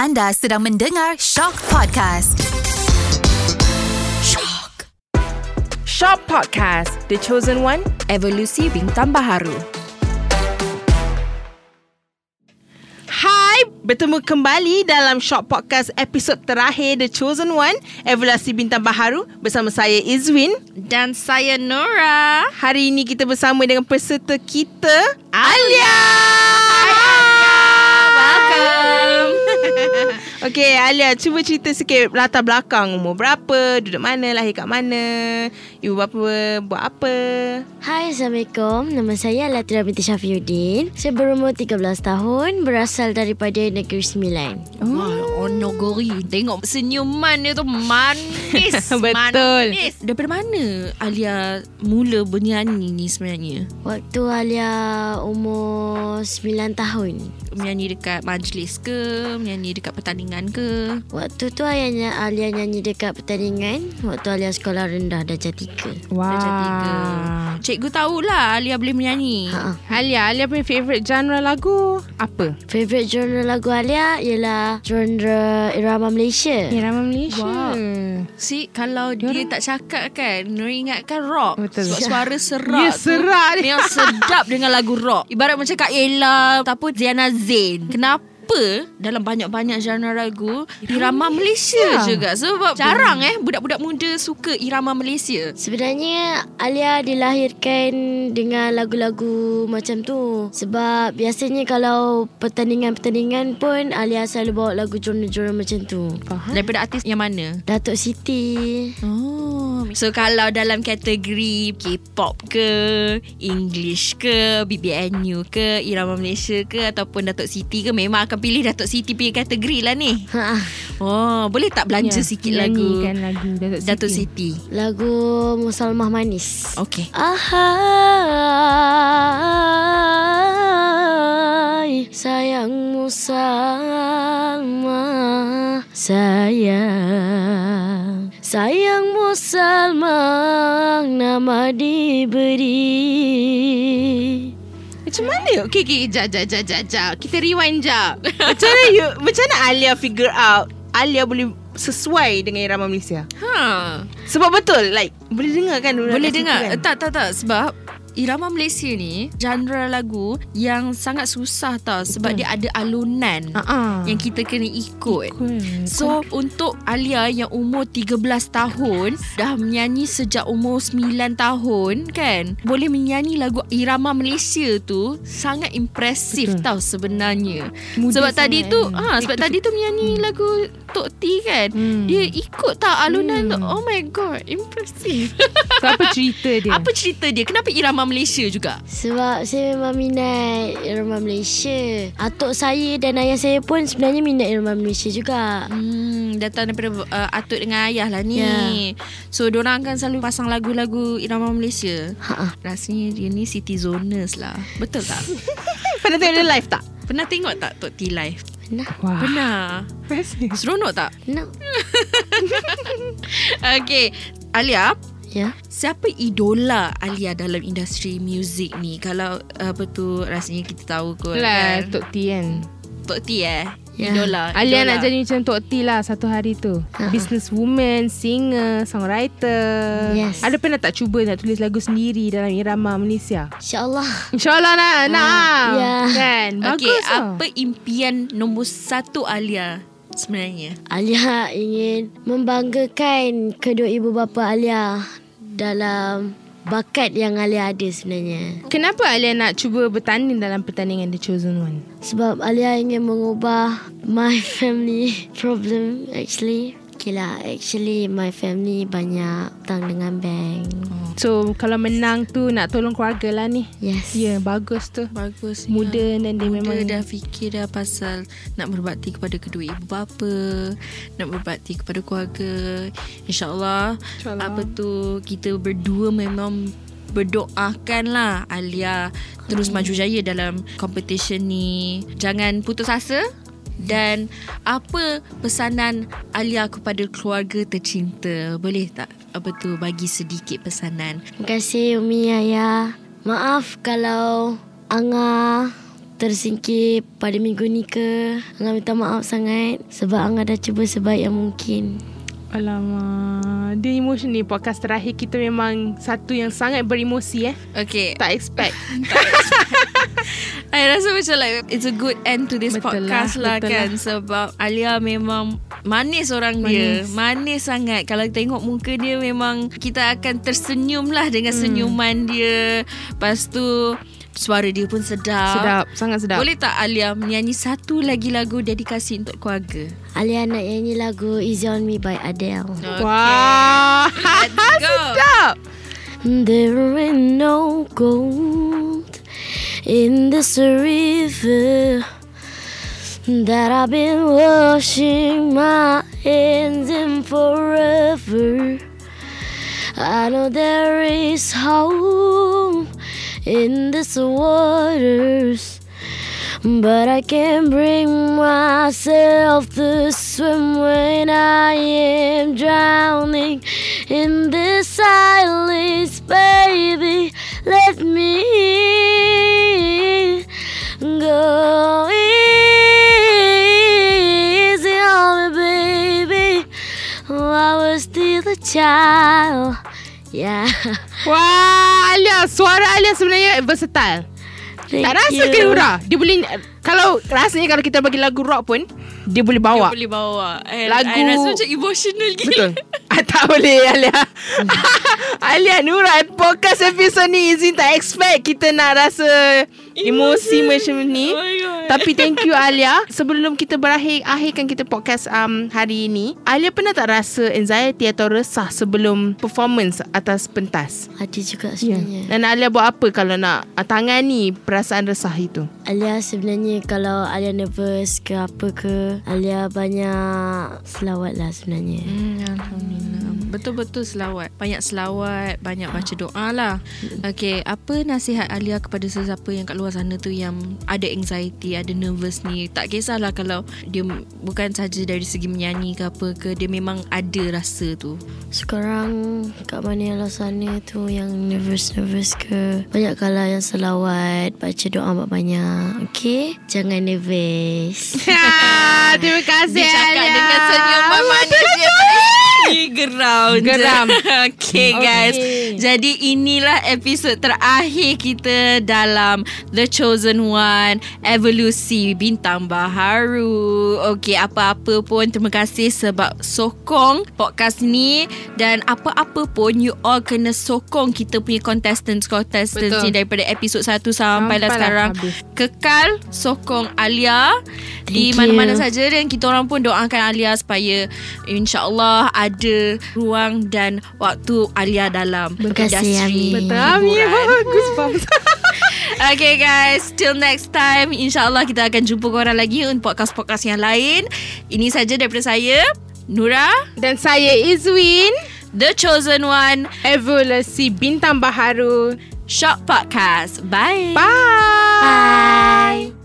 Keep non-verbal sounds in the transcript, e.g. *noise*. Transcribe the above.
Anda sedang mendengar Shock Podcast. Shock. Shop Podcast. The Chosen One Evolusi Bintang Baharu. Hai, bertemu kembali dalam Shop Podcast episod terakhir The Chosen One Evaluasi Bintang Baharu bersama saya Izwin. Dan saya Nora. Hari ini kita bersama dengan peserta kita Alia. Welcome Okey Alia, cuba cerita sikit latar belakang umur berapa, duduk mana, lahir kat mana, ibu bapa buat apa. Hai Assalamualaikum Nama saya Latira binti Syafiuddin Saya berumur 13 tahun Berasal daripada Negeri Sembilan Wah, onogori Tengok senyuman dia tu manis *laughs* Betul. manis. Daripada mana Alia mula bernyanyi ni sebenarnya? Waktu Alia umur 9 tahun Menyanyi dekat majlis ke? Menyanyi dekat pertandingan ke? Waktu tu ayahnya Alia nyanyi dekat pertandingan Waktu Alia sekolah rendah darjah 3 Wow. Darjah tiga. Cikgu tahulah Alia boleh menyanyi. ha. Alia, Alia punya favourite genre lagu apa? Favorite genre lagu Alia Ialah genre irama Malaysia Irama Malaysia. Wow. Si kalau dia tak cakap kan Nuri ingatkan rock Betul. Sebab suara serak Ya, tu serak dia. Memang sedap dengan lagu rock Ibarat macam Kak Ella Ataupun Ziana Zain Kenapa dalam banyak-banyak genre lagu? Irama Malaysia. Juga. Sebab jarang eh Budak-budak muda suka irama Malaysia. Sebenarnya Alia dilahirkan dengan lagu-lagu macam tu. Sebab biasanya kalau pertandingan-pertandingan pun Alia selalu bawa lagu genre-genre macam tu. Daripada artis yang mana? Datuk Siti. Oh, so kalau dalam kategori K-pop ke, English ke, BBNU ke, Irama Malaysia ke ataupun Datuk Siti ke memang akan pilih Datuk Siti punya kategori lah ni. ha, Oh, boleh tak belanja Ya, sikit lagu lagu Datuk Siti. Datuk Siti? Lagu Musalmah Manis Okay. Ahai sayangmu Salma Sayang Sayangmu Salma Nama diberi Macam mana? Okay, okay. Jap, jap, jap, jap, jap. Kita rewind jap. *laughs* macam mana you, macam mana Alia figure out Alia boleh sesuai dengan irama Malaysia? Ha. Sebab betul, like, boleh dengar kan? Boleh dengar? Kan? Tak, tak, tak. Sebab Irama Malaysia ni genre lagu yang sangat susah tau sebab dia ada alunan Uh-uh. yang kita kena ikut. So untuk Alia yang umur 13 tahun Dah menyanyi sejak umur 9 tahun kan Boleh menyanyi lagu Irama Malaysia tu Sangat impresif Betul. tau sebenarnya Muda Sebab tadi tu ha, Sebab Itu- tadi tu menyanyi lagu Tok T kan Hmm. Dia ikut tau alunan tu Hmm. Oh my god Impresif *laughs* So, apa cerita dia? Apa cerita dia Kenapa Irama Malaysia juga Sebab saya memang minat Irama Malaysia Atuk saya dan ayah saya pun sebenarnya minat Irama Malaysia juga Hmm, datang daripada uh, atuk dengan ayah lah ni. Ya. So, diorang akan selalu pasang lagu-lagu irama Malaysia. Ha-ha. Rasanya dia ni city zoners lah. Betul tak? *laughs* Pernah tengok dia live tak? Pernah tengok tak Tok T live? Nah, Wah. Pernah. Seronok tak? no. *laughs* Okay. Alia, Ya siapa idola Alia dalam industri muzik ni? Kalau apa tu rasanya kita tahu kot Lah, kan? Tok T kan. Tok T eh? Ya. Idola. Alia idola. nak jadi macam Tok T lah satu hari tu. Ha. Business woman, singer, songwriter. Yes. Ada pernah tak cuba nak tulis lagu sendiri dalam irama Malaysia? InsyaAllah InsyaAllah nak. nak. ya. Kan? Okay, Bagus tau. apa impian nombor satu Alia sebenarnya? Alia ingin membanggakan kedua ibu bapa Alia dalam bakat yang Alia ada sebenarnya. Kenapa Alia nak cuba bertanding dalam pertandingan The Chosen One? Sebab Alia ingin mengubah my family *laughs* problem actually. Okay lah, actually my family banyak hutang dengan bank. So, kalau menang tu nak tolong keluarga lah ni. Yes. Ya, yeah, bagus tu. Bagus Muda dan dia Muda memang- dah fikir dah pasal Nak berbakti kepada kedua ibu bapa Nak berbakti kepada keluarga InsyaAllah InsyaAllah. Apa tu Kita berdua memang Berdoakan lah Alia Terus maju jaya dalam Competition ni Jangan putus asa dan apa pesanan Alia kepada keluarga tercinta? Boleh tak apa tu bagi sedikit pesanan? Terima kasih Umi Ayah. Maaf kalau Anga tersingkir pada minggu ni ke. Angah minta maaf sangat sebab Angah dah cuba sebaik yang mungkin. Alamak Dia emosi ni Podcast terakhir kita memang Satu yang sangat beremosi eh Okay. Tak expect *laughs* *laughs* *laughs* I rasa macam like It's a good end to this Betul podcast lah, lah, kan. Sebab Alia memang Manis orang dia. Manis. Manis sangat. Kalau tengok muka dia Memang Kita akan tersenyum lah Dengan Hmm. senyuman dia. Lepas tu Suara dia pun sedap. Sedap Sangat sedap. Boleh tak Alia Menyanyi satu lagi lagu Dedikasi untuk keluarga? Alia nak nyanyi lagu Easy On Me by Adele. okay. Wah. Let's go. *laughs* Sedap. There ain't no gold in this river that I've been washing my hands in forever. I know there is hope in this waters. But I can't bring myself to swim when I am drowning in this silence, baby. Let me go easy on me, baby. Oh, I was still a child. Yeah. *laughs* Wah Alia Suara Alia sebenarnya Versatile Thank Tak rasa you. ke Nura Dia boleh Kalau Rasanya kalau kita bagi lagu rock pun Dia boleh Dia bawa boleh bawa And Lagu- I rasa macam emotional gila Betul *laughs* Tak boleh Alia *laughs* Alia Nura Podcast episode ni Izin tak expect Kita nak rasa Emosi macam ni Oh my God. Tapi thank you Alia Sebelum kita berakhir Akhirkan kita podcast um, Hari ini Alia pernah tak rasa Anxiety atau resah Sebelum performance Atas pentas Ada juga Ya. sebenarnya. Dan Alia buat apa Kalau nak uh, Tangani Perasaan resah itu Alia sebenarnya kalau Alia nervous ke apa ke Alia banyak selawat lah sebenarnya. Hmm, Alhamdulillah. Betul-betul selawat. Banyak selawat, banyak baca doa lah. Okay, apa nasihat Alia kepada sesiapa yang kat luar sana tu yang ada anxiety, ada nervous ni. Tak kisahlah kalau dia bukan saja dari segi menyanyi ke apa ke, dia memang ada rasa tu. Sekarang kat mana yang luar sana tu yang nervous-nervous ke Banyak kalah yang selawat Baca doa banyak-banyak Okay Jangan nervous *laughs* Terima kasih Dia cakap Alia. dengan senyuman Geram. Geram. *laughs* okay guys Okay. Jadi inilah episod terakhir kita Dalam The Chosen One Evolusi Bintang Baharu Okay apa-apa pun Terima kasih sebab Sokong podcast ni Dan apa-apa pun You all kena sokong Kita punya contestants-contestants ni Daripada episod 1 sampai, Sampailah lah sekarang habis. Kekal Sokong Alia Di Thank mana-mana you. saja Dan kita orang pun doakan Alia Supaya InsyaAllah Ada ruang dan Waktu Alia dalam Terima kasih, Amin. Betul Amin. hiburan. Goosebumps *laughs* Okay guys. Till next time InsyaAllah kita akan jumpa korang lagi Untuk podcast-podcast yang lain. Ini saja daripada saya Nura. Dan saya Izwin. The Chosen One. Evolusi Bintang Baharu. Shock Podcast. Bye. Bye. Bye